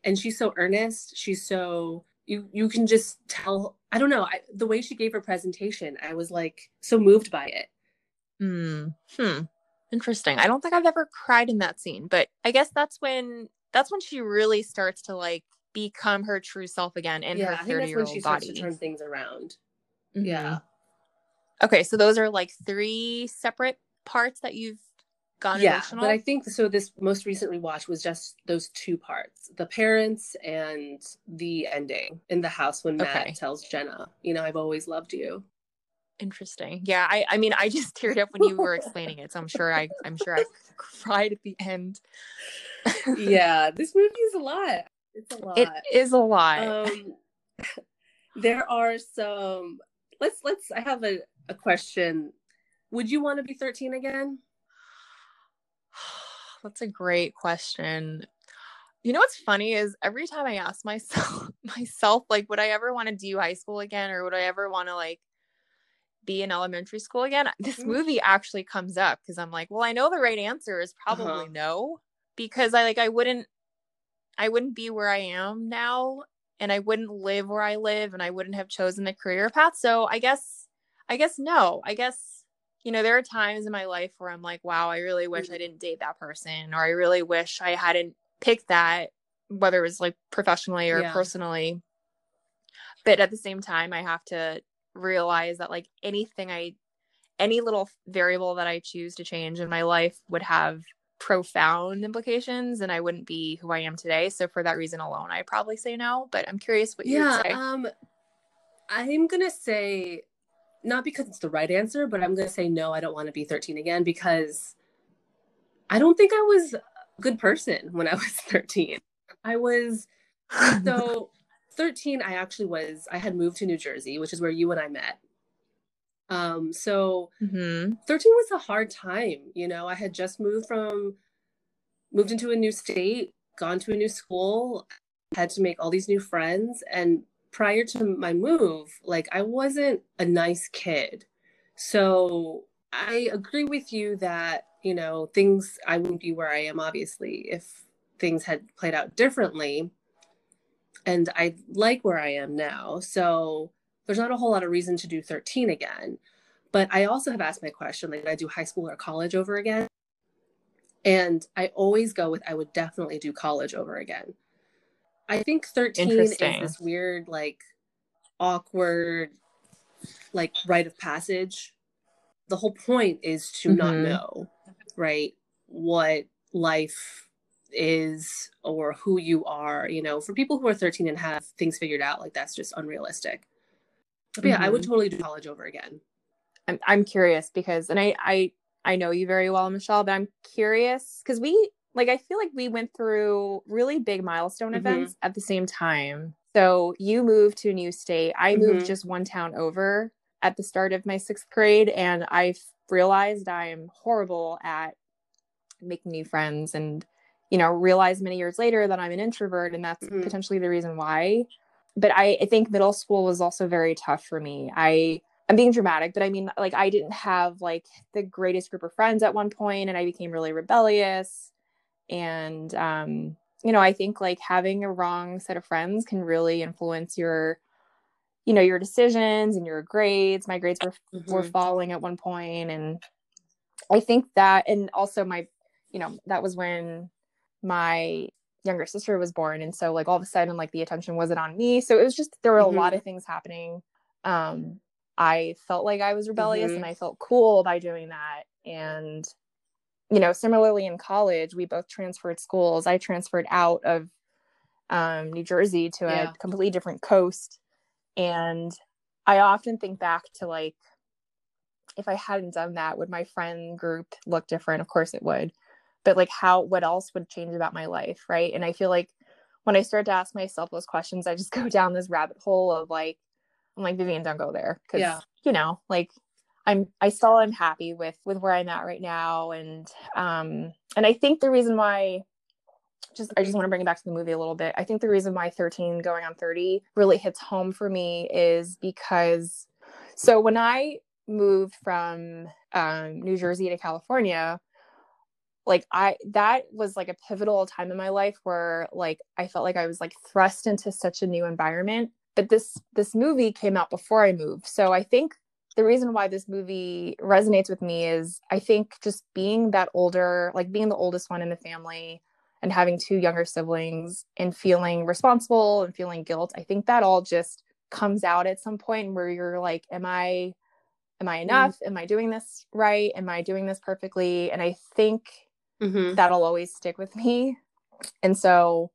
and she's so earnest she's so you you can just tell i don't know I, the way she gave her presentation i was like so moved by it. Mm, hmm interesting. I don't think i've ever cried in that scene but i guess that's when that's when she really starts to like become her true self again in yeah, her 30 year old body to turn things around. Mm-hmm. yeah okay so those are like three separate parts that you've gone yeah emotional? but i think so this most recently watched was just those two parts the parents and the ending in the house when matt okay. tells jenna you know i've always loved you. Interesting. Yeah i i mean i just teared up when you were explaining it so i'm sure i i'm sure i cried at the end. Yeah this movie is a lot. It's a lot. it is a lot. Um there are some let's let's i have a, a question would you want to be 13 again That's a great question. You know what's funny is every time I ask myself myself like would I ever want to do high school again or would I ever want to like be in elementary school again? This mm. movie actually comes up because I'm like, well, I know the right answer is probably uh-huh. no because I like I wouldn't I wouldn't be where I am now and I wouldn't live where I live and I wouldn't have chosen the career path. So I guess I guess no. I guess you know, there are times in my life where I'm like, wow, I really wish I didn't date that person, or I really wish I hadn't picked that, whether it was like professionally or yeah. personally. But at the same time, I have to realize that like anything I, any little variable that I choose to change in my life would have profound implications and I wouldn't be who I am today. So for that reason alone, I probably say no, but I'm curious what you yeah, Um, I'm going to say not because it's the right answer, but I'm going to say no, I don't want to be 13 again because I don't think I was a good person when I was 13. I was so 13 I actually was I had moved to New Jersey, which is where you and I met. Um so mm-hmm. 13 was a hard time, you know. I had just moved from moved into a new state, gone to a new school, had to make all these new friends and prior to my move, like I wasn't a nice kid. So I agree with you that, you know, things, I wouldn't be where I am, obviously, if things had played out differently. And I like where I am now. So there's not a whole lot of reason to do 13 again. But I also have asked my question like, I do high school or college over again? And I always go with, I would definitely do college over again I think 13 is this weird, like, awkward, like, rite of passage. The whole point is to mm-hmm. not know, right, what life is or who you are. You know, for people who are 13 and have things figured out, like, that's just unrealistic. But yeah, mm-hmm. I would mm-hmm. totally do college over again. I'm, I'm curious because, and I, I, I know you very well, Michelle, but I'm curious because we like I feel like we went through really big milestone mm-hmm. events at the same time. So you moved to a new state. I mm-hmm. moved just one town over at the start of my sixth grade, and I realized I'm horrible at making new friends and you know realized many years later that i'm an introvert and that's mm-hmm. potentially the reason why but I, I think middle school was also very tough for me i i'm being dramatic but i mean like i didn't have like the greatest group of friends at one point and i became really rebellious and um you know i think like having a wrong set of friends can really influence your you know, your decisions and your grades. My grades were Mhm. were falling at one point and I think that and also my you know, that was when my younger sister was born and so like all of a sudden like the attention wasn't on me. So it was just there were Mhm. a lot of things happening. Um I felt like I was rebellious Mhm. and I felt cool by doing that and you know, similarly in college, we both transferred schools. I transferred out of um, New Jersey to Yeah. a completely different coast. And I often think back to like, if I hadn't done that, would my friend group look different? Of course it would. But like, how, what else would change about my life? Right. And I feel like when I start to ask myself those questions, I just go down this rabbit hole of like, I'm like, Vivian, don't go there. Cause, Yeah. you know, like, I'm I still am happy with with where I'm at right now and um and I think the reason why just I just want to bring it back to the movie a little bit. I think the reason why 13 going on 30 really hits home for me is because so when I moved from um New Jersey to California like I that was like a pivotal time in my life where like I felt like I was like thrust into such a new environment but this this movie came out before I moved. So I think the reason why this movie resonates with me is I think just being that older, like being the oldest one in the family and having two younger siblings and feeling responsible and feeling guilt, I think that all just comes out at some point where you're like, am I am I enough? Am I doing this right? Am I doing this perfectly? And I think Mhm. that'll always stick with me. And so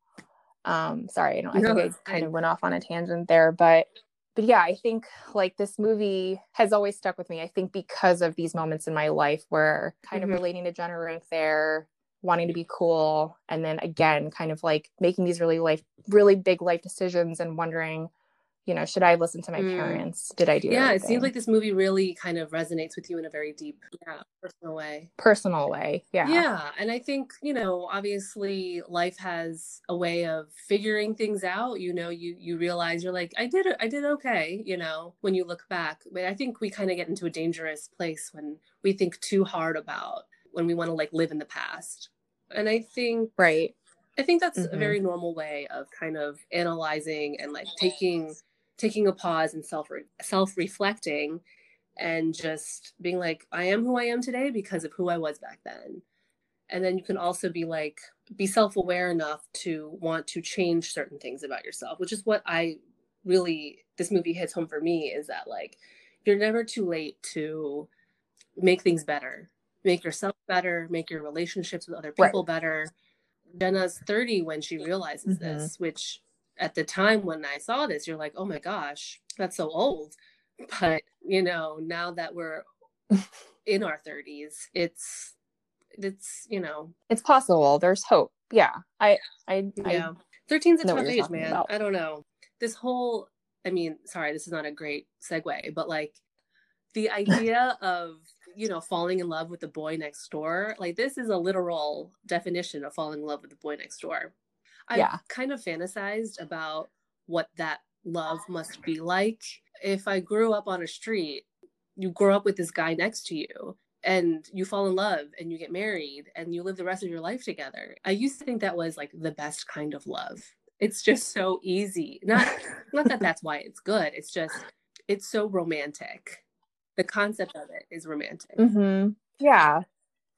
um sorry, I, don't, I No, think I kind fine. of went off on a tangent there, but but yeah, I think like this movie has always stuck with me. I think because of these moments in my life where kind Mhm. of relating to Jenna Rink there, wanting to be cool, and then again, kind of like making these really life, really big life decisions and wondering, you know, should I listen to my Mm. parents? Did I do Yeah, it seems like this movie really kind of resonates with you in a very deep, yeah, personal way. personal way. Yeah. Yeah, and I think, you know, obviously life has a way of figuring things out. You know, you you realize you're like, I did I did okay, you know, when you look back. But I think we kind of get into a dangerous place when we think too hard about when we want to like live in the past. And I think Right. I think that's a Mhm. very normal way of kind of analyzing and like taking taking a pause and self self reflecting and just being like I am who I am today because of who I was back then. And then you can also be like be self-aware enough to want to change certain things about yourself, which is what I really this movie hits home for me is that like you're never too late to make things better. Make yourself better, make your relationships with other Right. people better. Jenna's 30 when she realizes Mhm. this, which at the time when I saw this, you're like, oh my gosh, that's so old. But, you know, now that we're in our 30s, it's, it's, you know, It's possible. There's hope. Yeah. I I yeah. 13's a tough age, man. about. I don't know. This whole, I mean, sorry, this is not a great segue, but like the idea of, you know, falling in love with the boy next door, like this is a literal definition of falling in love with the boy next door. I've Yeah. kind of fantasized about what that love must be like. If I grew up on a street, you grow up with this guy next to you and you fall in love and you get married and you live the rest of your life together. I used to think that was like the best kind of love. It's just so easy. Not not that that's why it's good. It's just it's so romantic. The concept of it is romantic. hmm Yeah.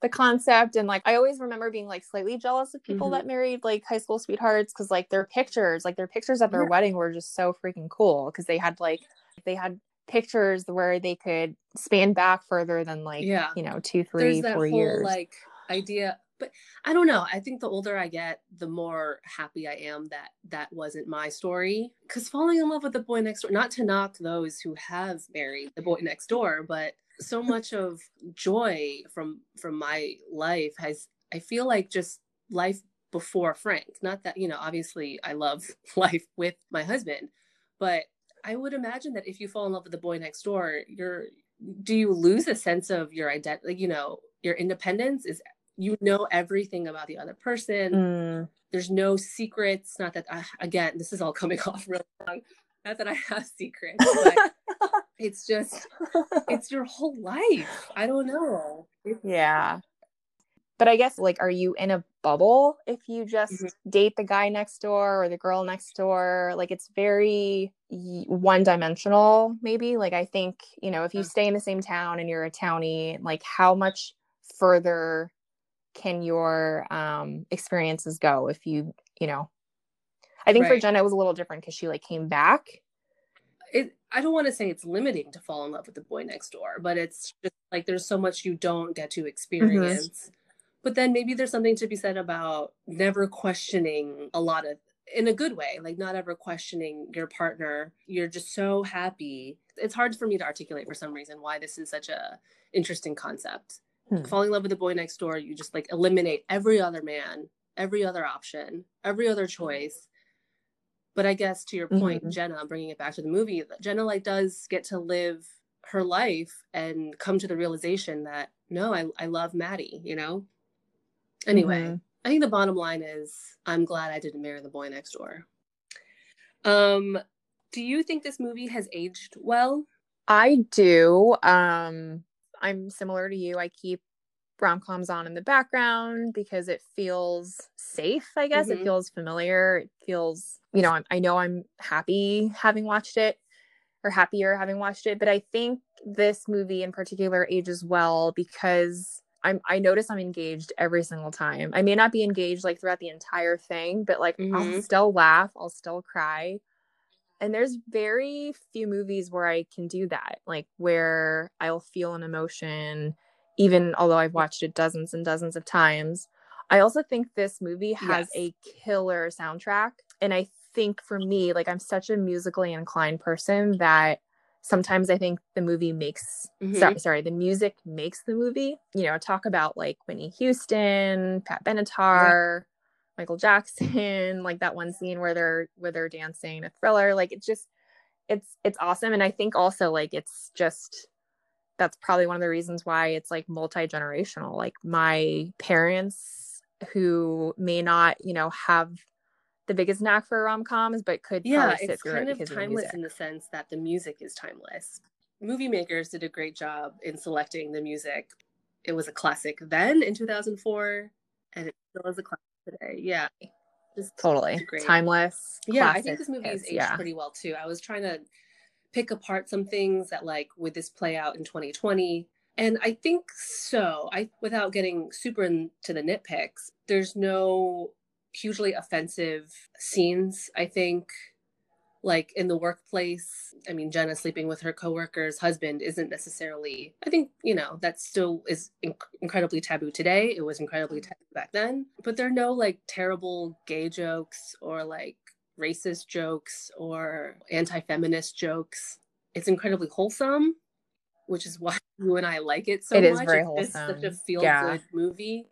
The concept and like I always remember being like slightly jealous of people Mhm. that married like high school sweethearts because like their pictures, like their pictures at their Yeah. wedding were just so freaking cool because they had like they had pictures where they could span back further than like Yeah. you know two, There's three, that four whole years. like idea, but I don't know. I think the older I get, the more happy I am that that wasn't my story. Because falling in love with the boy next door, not to knock those who have married the boy next door, but so much of joy from from my life has I feel like just life before Frank. Not that, you know, obviously I love life with my husband, but I would imagine that if you fall in love with the boy next door, you're do you lose a sense of your identity, like, you know, your independence is you know everything about the other person. Mm, There's no secrets. Not that I, again, this is all coming off really wrong. Not that I have secrets, but it's just it's your whole life. I don't know. It's- yeah. But I guess like are you in a bubble if you just Mhm. date the guy next door or the girl next door. Like it's very one dimensional, maybe. Like I think, you know, if you stay in the same town and you're a townie, like how much further can your um experiences go if you, you know. I think for Jenna it was a little different because she like came back. it I don't want to say it's limiting to fall in love with the boy next door, but it's just like there's so much you don't get to experience. But then maybe there's something to be said about never questioning a lot of in a good way, like not ever questioning your partner. You're just so happy. It's hard for me to articulate for some reason why this is such a interesting concept. Hmm. Falling in love with the boy next door, you just like eliminate every other man, every other option, every other choice. But I guess to your point, Mhm. Jenna, bringing it back to the movie, Jenna like does get to live her life and come to the realization that no, I I love Matty, you know. Anyway, Mhm. I think the bottom line is I'm glad I didn't marry the boy next door. Um, do you think this movie has aged well? I do. Um, I'm similar to you. I keep rom coms on in the background because it feels safe, I guess. Mhm. It feels familiar. It feels, you know, I'm, I know I'm happy having watched it or happier having watched it. But I think this movie in particular ages well because I'm, I notice I'm engaged every single time. I may not be engaged like throughout the entire thing, but like I'll Mhm. still laugh, I'll still cry and there's very few movies where I can do that, like where I'll feel an emotion, even although I've watched it dozens and dozens of times. I also think this movie has Yes. a killer soundtrack. And I think for me, like I'm such a musically inclined person that sometimes I think the movie makes Mhm. sorry, sorry, the music makes the movie. You know, talk about like Whitney Houston, Pat Benatar, Michael Jackson, like that one scene where they're where they're dancing a thriller. Like it's just it's it's awesome. And I think also like it's just that's probably one of the reasons why it's like multi-generational. Like my parents who may not, you know, have the biggest knack for rom-coms, but could Yeah, probably sit it's through kind it of of timeless music. in the sense that the music is timeless. Movie makers did a great job in selecting the music. It was a classic then in 2004, and it still is a classic today. Yeah, just Totally. great. Timeless. yeah i think this movie has hits, aged yeah. pretty well too i was trying to pick apart some things that like would this play out in 2020 and i think so i without getting super into the nitpicks there's no hugely offensive scenes i think like in the workplace i mean jenna sleeping with her coworker's husband isn't necessarily i think you know that still is inc- incredibly taboo today. It was incredibly mm-hmm. taboo back then. But there are no like terrible gay jokes or like racist jokes or anti-feminist jokes. It's incredibly wholesome which is why you and i like it so It is much. very it's, it's such a wholesome. feel Yeah. movie.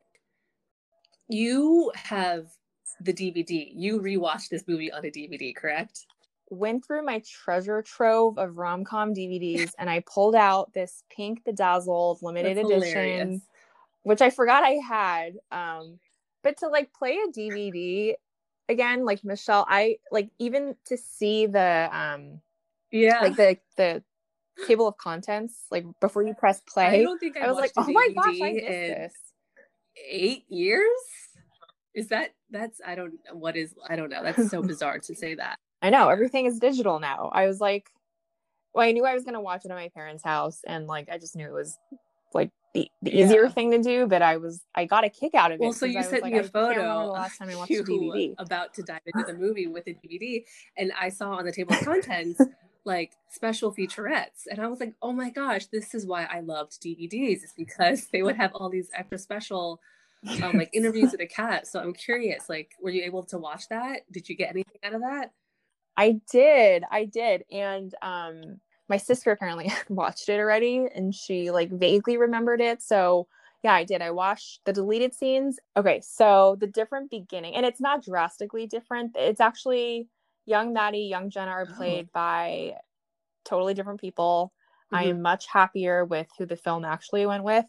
You have the dvd you rewatched this movie on a dvd correct went through my treasure trove of rom-com DVDs and I pulled out this pink bedazzled limited That's edition, hilarious. which I forgot I had. Um, but to like play a DVD again, like Michelle, I like even to see the um yeah like the the table of contents, like before you press play. I don't think I, I was like, oh my gosh, I missed this. eight years. Is that that's I don't what is I don't know. That's so bizarre to say that. I know everything is digital now. I was like, well, I knew I was gonna watch it at my parents' house, and like I just knew it was like the, the easier Yeah. thing to do. But I was I got a kick out of it. Well, so you sent like, me a photo last time I watched a DVD. about to dive into the movie with a DVD, and I saw on the table of contents like special featurettes, and I was like, oh my gosh, this is why I loved DVDs. Is because they would have all these extra special um, like interviews with a cat. So I'm curious, like, were you able to watch that? Did you get anything out of that? I did, I did, and um, my sister apparently had watched it already, and she like vaguely remembered it. So yeah, I did. I watched the deleted scenes. Okay, so the different beginning, and it's not drastically different. It's actually young Matty, young Jenna are Oh. played by totally different people. I Mhm. am much happier with who the film actually went with.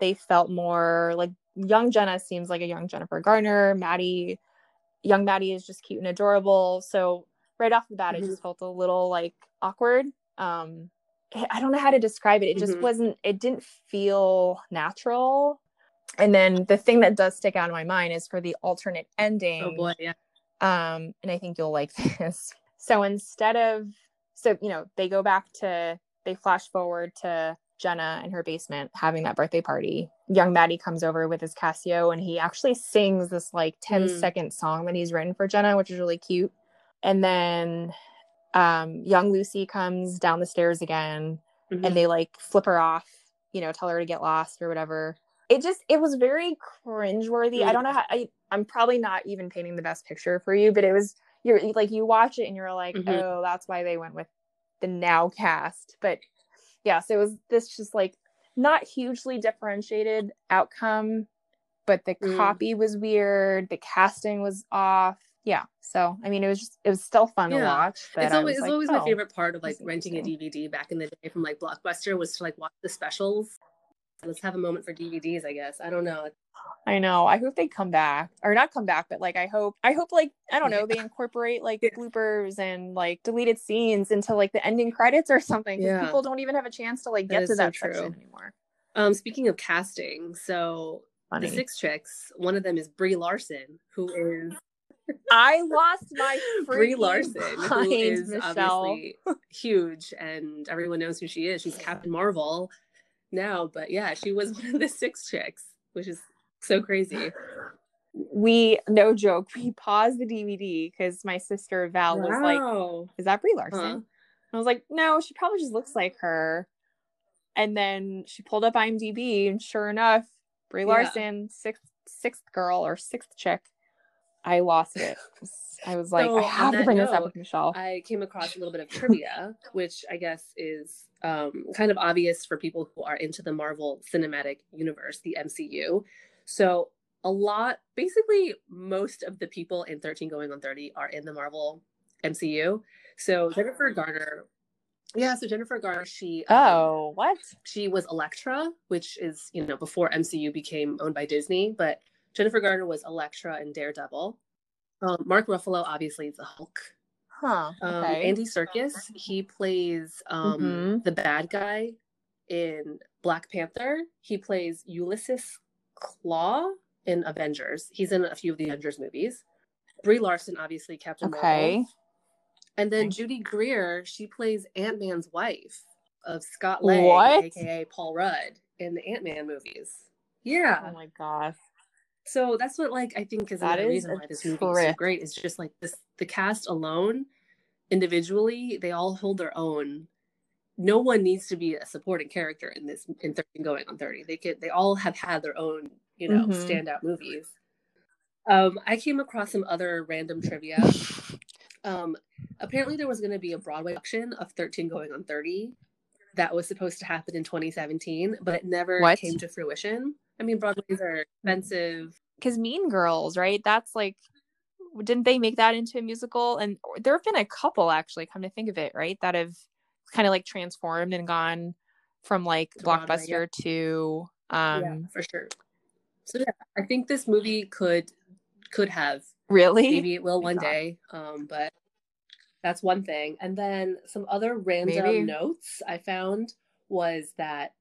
They felt more like young Jenna seems like a young Jennifer Garner. Matty, young Matty is just cute and adorable. So right off the bat, Mhm. it just felt a little like awkward. Um, I don't know how to describe it. It just Mhm. wasn't. It didn't feel natural. And then the thing that does stick out in my mind is for the alternate ending. Oh boy, yeah. Um, and I think you'll like this. So instead of so you know, they go back to they flash forward to Jenna in her basement having that birthday party. Young Matty comes over with his Casio and he actually sings this like 10 Mm. second song that he's written for Jenna, which is really cute. And then um, young Lucy comes down the stairs again Mhm. and they like flip her off, you know, tell her to get lost or whatever. It just it was very cringeworthy. I Mm. don't know how I I'm probably not even painting the best picture for you, but it was you're like you watch it and you're like, Mhm. oh, that's why they went with the now cast. But yeah, so it was this just like not hugely differentiated outcome, but the Mm. copy was weird, the casting was off. Yeah. So I mean it was just it was still fun to watch. It's always it's like, always my oh. favorite part of like renting a. DVD back in the day from like Blockbuster was to like watch the specials. Let's have a moment for DVDs, I guess. I don't know. I know. I hope they come back or not come back, but like I hope I hope like I don't know they incorporate like Yeah. bloopers and like deleted scenes into like the ending credits or something. Yeah. People don't even have a chance to like get is to so that true. section anymore. Um, speaking of casting, so Funny. the six chicks, one of them is Brie Larson, who is I lost my Brie Larson, who mind, Michelle. obviously huge, and everyone knows who she is. She's Captain Marvel now, but yeah, she was one of the six chicks, which is so crazy. We no joke. We paused the DVD because my sister Val was like. "Is that Brie Larson?" Huh. I was like, "No, she probably just looks like her." And then she pulled up IMDb, and sure enough, Brie Yeah. Larson, sixth sixth girl or sixth chick. I lost it. I was like, So, I have to bring this up with Michelle. I came across a little bit of trivia, which I guess is um, kind of obvious for people who are into the Marvel Cinematic Universe, the MCU. So, a lot, basically, most of the people in 13 Going on 30 are in the Marvel MCU. So, Jennifer Garner, yeah, so Jennifer Garner, she um, oh, what? she was Elektra, which is, you know, before MCU became owned by Disney, but Jennifer Garner was Elektra in Daredevil. Um, Mark Ruffalo obviously is the Hulk. Huh. Um, Andy Serkis, he plays um, Mhm. the bad guy in Black Panther. He plays Ulysses Klaue in Avengers. He's in a few of the Avengers movies. Brie Larson, obviously Captain okay. Marvel. And then Okay. Judy Greer, she plays Ant Man's wife of Scott Lang, What? aka Paul Rudd, in the Ant Man movies. Yeah. Oh my gosh. So that's what like I think is That is reason why this movie is so great. Is just like this the cast alone, individually, they all hold their own. No one needs to be a supporting character in this in 13 going on 30. They could they all have had their own, you know, Mhm. standout movies. Um, I came across some other random trivia. Um, apparently there was going to be a Broadway production of 13 going on 30 that was supposed to happen in 2017, but it never What? came to fruition. I mean, Broadways are expensive. Because Mean Girls, right? That's like, didn't they make that into a musical? And there have been a couple actually, come to think of it, right? That have kind of like transformed and gone from like To Broadway, blockbuster to um yeah, for sure. So yeah, I think this movie could could have really maybe it will one day, um, but that's one thing. And then some other random Maybe. notes I found was that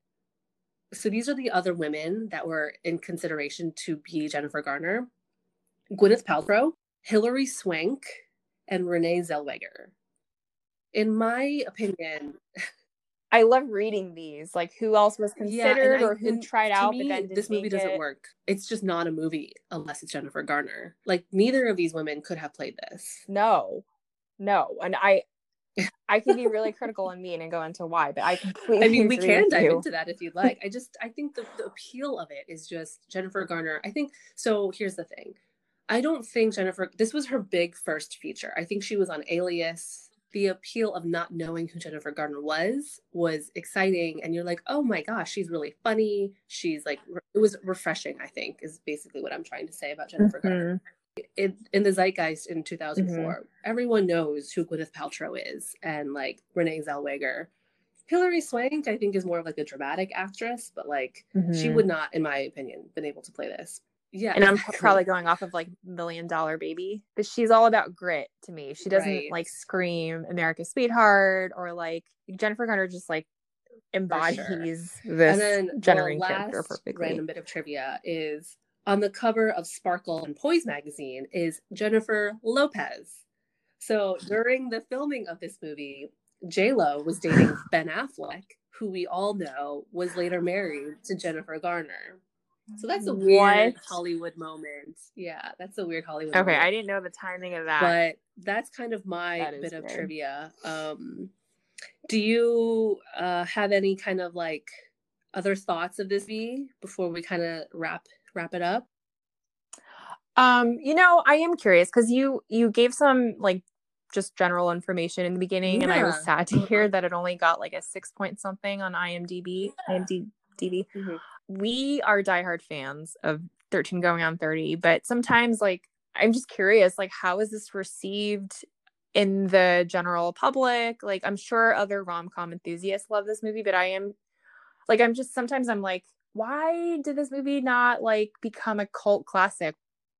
so these are the other women that were in consideration to be Jennifer Garner: Gwyneth Paltrow, Hilary Swank, and Renee Zellweger. In my opinion, I love reading these. Like who else was Yeah, considered I- or who tried out me, but then this movie doesn't it. work. It's just not a movie unless it's Jennifer Garner. Like neither of these women could have played this. No. No. And I I can be really critical and mean and go into why, but I completely I mean, we can dive you. into that if you'd like. I just I think the, the appeal of it is just Jennifer Garner. I think so. Here's the thing. I don't think Jennifer. This was her big first feature. I think she was on Alias. The appeal of not knowing who Jennifer Garner was was exciting, and you're like, oh my gosh, she's really funny. She's like, it was refreshing. I think is basically what I'm trying to say about Jennifer Garner. Mm-hmm. In, in the zeitgeist in 2004 Mm-hmm. everyone knows who gwyneth paltrow is and like renee zellweger hilary swank i think is more of like a dramatic actress but like she Mhm. would not in my opinion been able to play this yeah and I'm probably going off of like Million Dollar Baby, but she's all about grit to me. She doesn't Right. like scream America's Sweetheart or like Jennifer Garner just like embodies sure. this and then Jenna the character last perfectly. random bit of trivia is on the cover of Sparkle and Poise magazine is Jennifer Lopez. So during the filming of this movie, J Lo was dating Ben Affleck, who we all know was later married to Jennifer Garner. So that's a weird What? Hollywood moment. Yeah, that's a weird Hollywood. Okay, moment. I didn't know the timing of that. but that's kind of my bit of weird. trivia. Um, do you uh, have any kind of like other thoughts of this movie before we kind of wrap wrap it up? Um, you know, I am curious because you you gave some like just general information in the beginning, and I was sad to hear that it only got like a six point something on IMDb. IMDb. Mhm. We are diehard fans of 13 going on 30, but sometimes like I'm just curious, like how is this received in the general public? Like I'm sure other rom com enthusiasts love this movie, but I am like I'm just sometimes I'm like, why did this movie not like become a cult classic?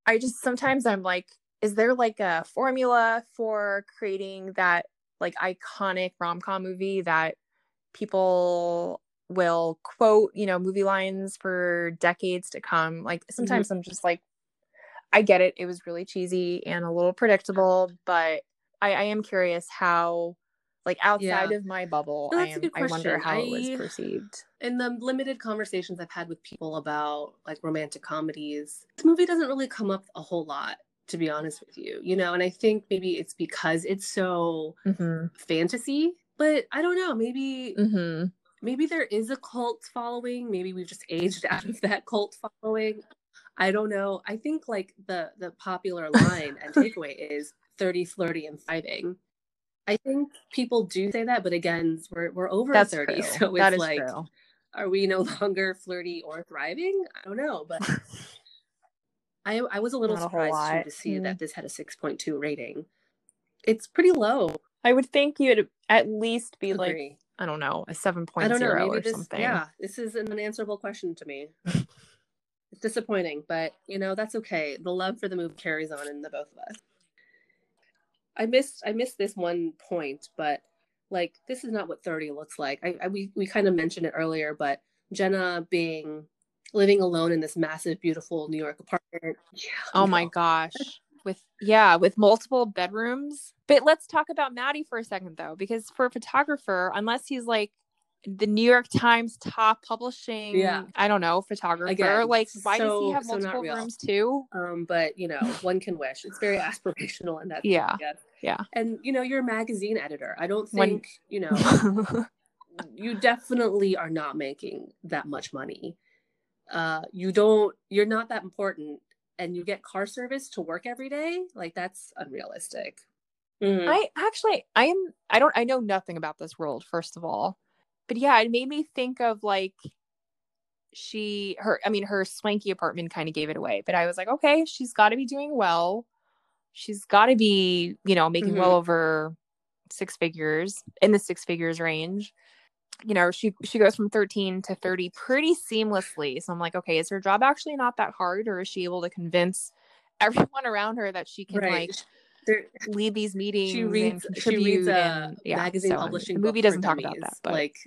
I just sometimes I'm like, is there like a formula for creating that like iconic rom com movie that people will quote, you know, movie lines for decades to come? Like mm-hmm. sometimes I'm just like, I get it. It was really cheesy and a little predictable, but I, I am curious how, like outside Yeah. of my bubble, No, I am. I wonder how it was perceived. In the limited conversations I've had with people about like romantic comedies, this movie doesn't really come up a whole lot, to be honest with you. You know, and I think maybe it's because it's so Mm-hmm. fantasy. But I don't know. Maybe Mm-hmm. maybe there is a cult following maybe we've just aged out of that cult following i don't know i think like the the popular line and takeaway is 30 flirty and thriving i think people do say that but again we're, we're over That's 30 true. so it's that like true. are we no longer flirty or thriving i don't know but i i was a little Not a surprised too to see Mm. that this had a 6.2 rating it's pretty low I would think you'd at least be like I don't know a seven point I don't know. Maybe or this, something. yeah, this is an unanswerable question to me. it's disappointing, but you know that's okay. The love for the movie carries on in the both of us. I missed I missed this one point, but like this is not what thirty looks like. I, I we we kind of mentioned it earlier, but Jenna being living alone in this massive, beautiful New York apartment. Yeah, Oh my gosh. With yeah, with multiple bedrooms. But let's talk about Matty for a second though, because for a photographer, unless he's like the New York Times top publishing, Yeah. I don't know, photographer, Again, like why does so- he have multiple rooms too? Um, but you know, one can wish. It's very aspirational in that. Yeah. Yeah. And you know, you're a magazine editor. I don't When- think you know. you definitely are not making that much money. Uh, you don't. You're not that important, and you get car service to work every day. Like that's unrealistic. Mhm. I actually I am I don't I know nothing about this world first of all. But yeah, it made me think of like she her I mean her swanky apartment kind of gave it away, but I was like, okay, she's got to be doing well. She's got to be, you know, making well mm-hmm. over six figures in the six figures range. You know, she she goes from 13 to 30 pretty seamlessly. So I'm like, okay, is her job actually not that hard or is she able to convince everyone around her that she can right. like There, lead these meetings she reads. She reads a and, yeah, magazine so, publishing. the movie doesn't talk about that but Like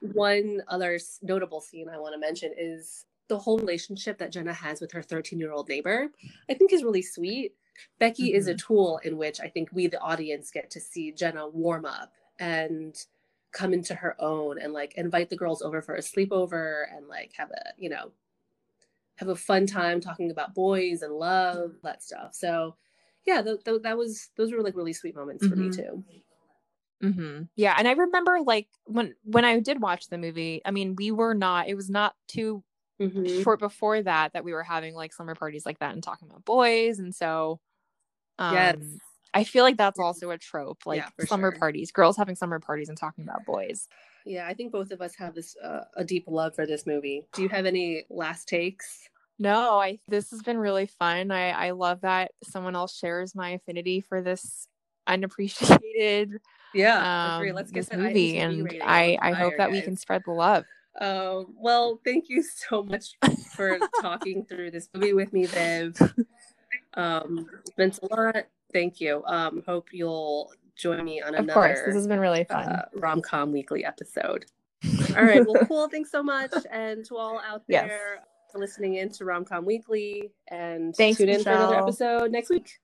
one other notable scene I want to mention is the whole relationship that Jenna has with her 13 year old neighbor. I think is really sweet. Becky is a mm-hmm. tool in which I think we, the audience, get to see Jenna warm up and come into her own and like invite the girls over for a sleepover and like have a, you know, have a fun time talking about boys and love, that stuff. So, yeah, th- th- that was those were like really sweet moments for me Mhm. too. hmm yeah and i remember like when when i did watch the movie i mean we were not it was not too Mhm. short before that that we were having like summer parties like that and talking about boys and so um Yes. i feel like that's also a trope like Yeah, summer sure. parties girls having summer parties and talking about boys Yeah, I think both of us have this uh, a deep love for this movie. Do you have any last takes? No, I this has been really fun. I I love that someone else shares my affinity for this unappreciated Yeah, um Let's get this movie and I I hope that we can spread the love. Um, well, thank you so much for talking through this movie with me, Viv. Um, it's meant a lot. Thank you. Um, hope you'll join me on Of another course, this has been really fun. uh, rom com weekly episode. All right. Well, cool. Thanks so much. And to all out there, Yes for listening in to Romcom Weekly and Thanks, tune in Michelle. for another episode next week.